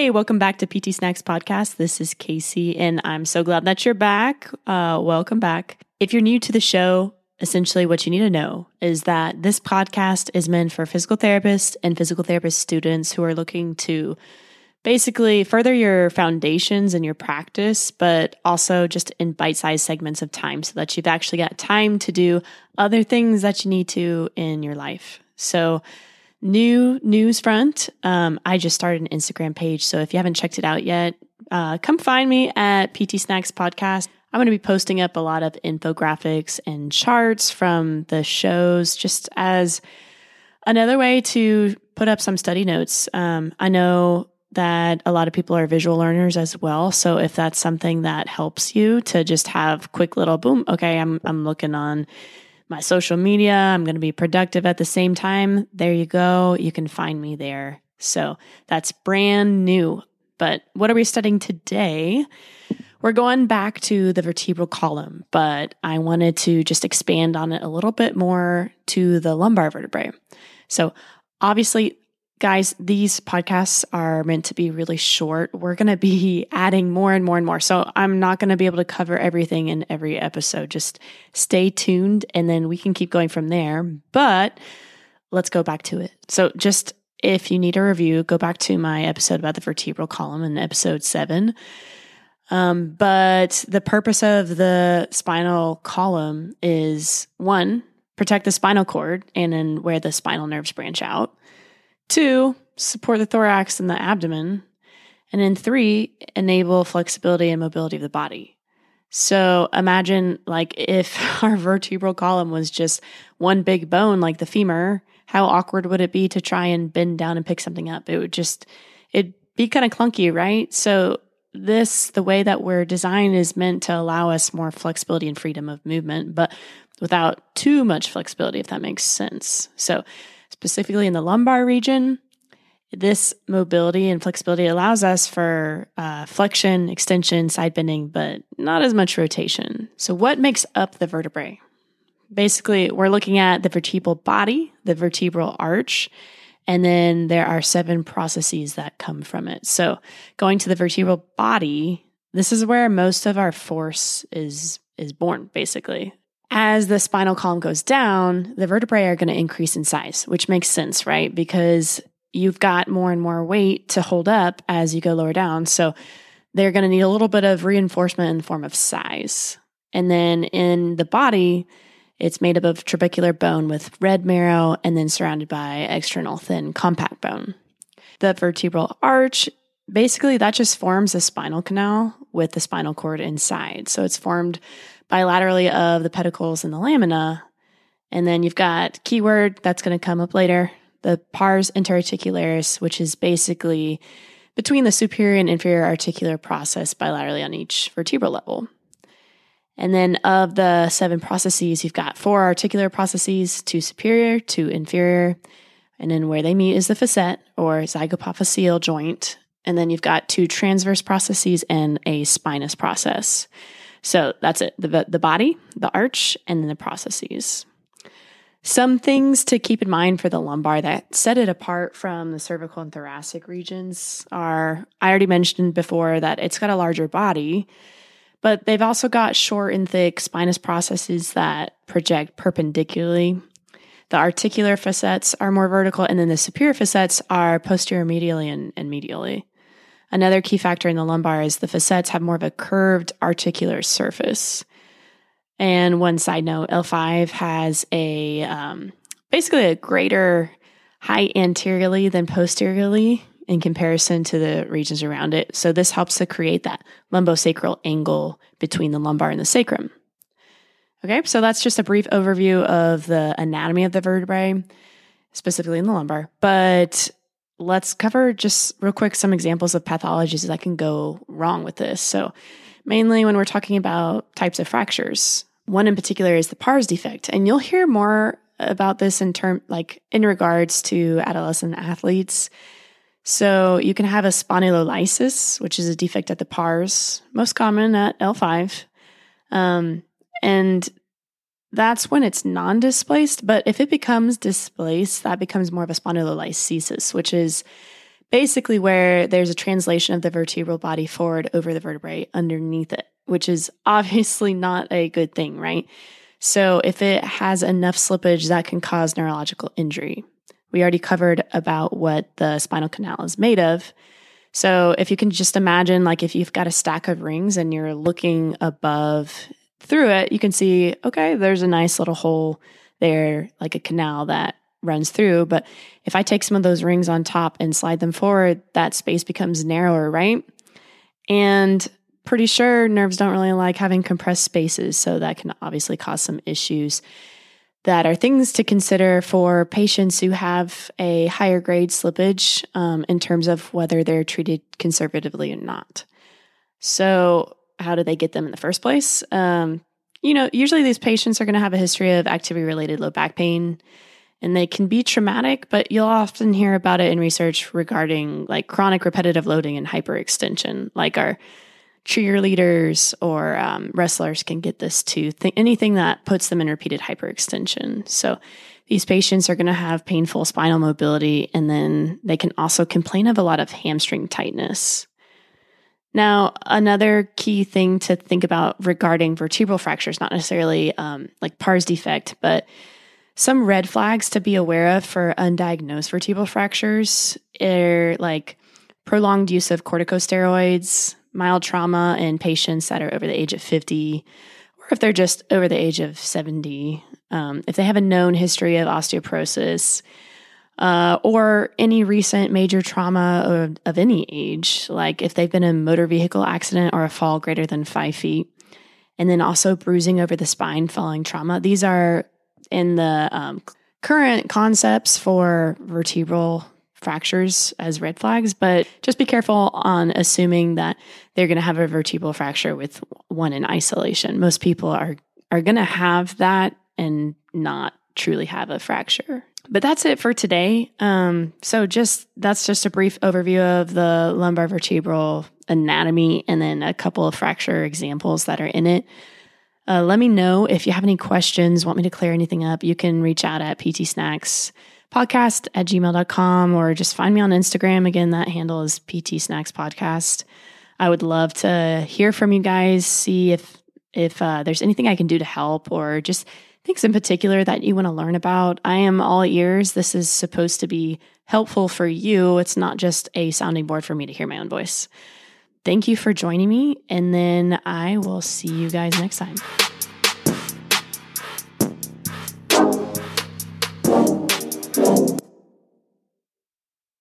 Hey, welcome back to PT Snacks Podcast. This is Casey, and I'm so glad that you're back. Uh, welcome back. If you're new to the show, essentially what you need to know is that this podcast is meant for physical therapists and physical therapist students who are looking to basically further your foundations and your practice, but also just in bite sized segments of time so that you've actually got time to do other things that you need to in your life. So, new news front. Um, I just started an Instagram page. So if you haven't checked it out yet, uh, come find me at PT Snacks Podcast. I'm going to be posting up a lot of infographics and charts from the shows just as another way to put up some study notes. Um, I know that a lot of people are visual learners as well. So if that's something that helps you to just have quick little boom, okay, I'm I'm looking on my social media. I'm going to be productive at the same time. There you go. You can find me there. So that's brand new. But what are we studying today? We're going back to the vertebral column, but I wanted to just expand on it a little bit more to the lumbar vertebrae. So, obviously, guys, these podcasts are meant to be really short. We're going to be adding more and more and more. So I'm not going to be able to cover everything in every episode. Just stay tuned and then we can keep going from there. But let's go back to it. So just if you need a review, go back to my episode about the vertebral column in episode seven. Um, but the purpose of the spinal column is one, protect the spinal cord and then where the spinal nerves branch out. Two, support the thorax and the abdomen. And then three, enable flexibility and mobility of the body. So imagine like if our vertebral column was just one big bone like the femur, how awkward would it be to try and bend down and pick something up? It would just it'd be kind of clunky, right? So this the way that we're designed is meant to allow us more flexibility and freedom of movement, but without too much flexibility if that makes sense. So specifically in the lumbar region. This mobility and flexibility allows us for uh, flexion, extension, side bending, but not as much rotation. So, what makes up the vertebrae? Basically, we're looking at the vertebral body, the vertebral arch, and then there are seven processes that come from it. So, going to the vertebral body, this is where most of our force is is born basically as the spinal column goes down, the vertebrae are going to increase in size, which makes sense, right? Because you've got more and more weight to hold up as you go lower down. So they're going to need a little bit of reinforcement in the form of size. And then in the body, it's made up of trabecular bone with red marrow and then surrounded by external thin compact bone. The vertebral arch, basically, that just forms a spinal canal with the spinal cord inside. So it's formed bilaterally of the pedicles and the lamina. And then you've got keyword that's going to come up later, the pars interarticularis, which is basically between the superior and inferior articular process bilaterally on each vertebral level. And then of the seven processes, you've got four articular processes, two superior, two inferior. And then where they meet is the facet or zygapophyseal joint. And then you've got two transverse processes and a spinous process. So that's it the, the body, the arch, and then the processes. Some things to keep in mind for the lumbar that set it apart from the cervical and thoracic regions are I already mentioned before that it's got a larger body, but they've also got short and thick spinous processes that project perpendicularly. The articular facets are more vertical, and then the superior facets are posterior medially and, and medially. Another key factor in the lumbar is the facets have more of a curved articular surface. And one side note, L5 has a um, basically a greater height anteriorly than posteriorly in comparison to the regions around it. So this helps to create that lumbosacral angle between the lumbar and the sacrum. Okay, so that's just a brief overview of the anatomy of the vertebrae, specifically in the lumbar. But let's cover just real quick some examples of pathologies that can go wrong with this. So, mainly when we're talking about types of fractures, one in particular is the pars defect, and you'll hear more about this in term like in regards to adolescent athletes. So, you can have a spondylolysis, which is a defect at the pars, most common at L5. Um, and that's when it's non displaced. But if it becomes displaced, that becomes more of a spondylolisthesis, which is basically where there's a translation of the vertebral body forward over the vertebrae underneath it, which is obviously not a good thing, right? So if it has enough slippage, that can cause neurological injury. We already covered about what the spinal canal is made of. So if you can just imagine, like if you've got a stack of rings and you're looking above through it, you can see, okay, there's a nice little hole there, like a canal that runs through. But if I take some of those rings on top and slide them forward, that space becomes narrower, right? And pretty sure nerves don't really like having compressed spaces. So that can obviously cause some issues that are things to consider for patients who have a higher grade slippage um, in terms of whether they're treated conservatively or not. So, how do they get them in the first place? Um, you know, usually these patients are going to have a history of activity related low back pain and they can be traumatic, but you'll often hear about it in research regarding like chronic repetitive loading and hyperextension. Like our cheerleaders or um, wrestlers can get this too. Th- anything that puts them in repeated hyperextension. So these patients are going to have painful spinal mobility, and then they can also complain of a lot of hamstring tightness. Now, another key thing to think about regarding vertebral fractures, not necessarily um, like pars defect, but some red flags to be aware of for undiagnosed vertebral fractures are like prolonged use of corticosteroids, mild trauma in patients that are over the age of 50, or if they're just over the age of 70, um, if they have a known history of osteoporosis, uh, or any recent major trauma of, of any age, like if they've been in a motor vehicle accident or a fall greater than five feet, and then also bruising over the spine following trauma. These are in the um, current concepts for vertebral fractures as red flags, but just be careful on assuming that they're going to have a vertebral fracture with one in isolation. Most people are are going to have that and not truly have a fracture. But that's it for today. Um, so just that's just a brief overview of the lumbar vertebral anatomy and then a couple of fracture examples that are in it. Uh, let me know if you have any questions, want me to clear anything up. You can reach out at PT Snacks podcast at gmail.com or just find me on Instagram. Again, that handle is PT Snacks Podcast. I would love to hear from you guys, see if if uh, there's anything I can do to help or just things in particular that you want to learn about. I am all ears. This is supposed to be helpful for you. It's not just a sounding board for me to hear my own voice. Thank you for joining me, and then I will see you guys next time.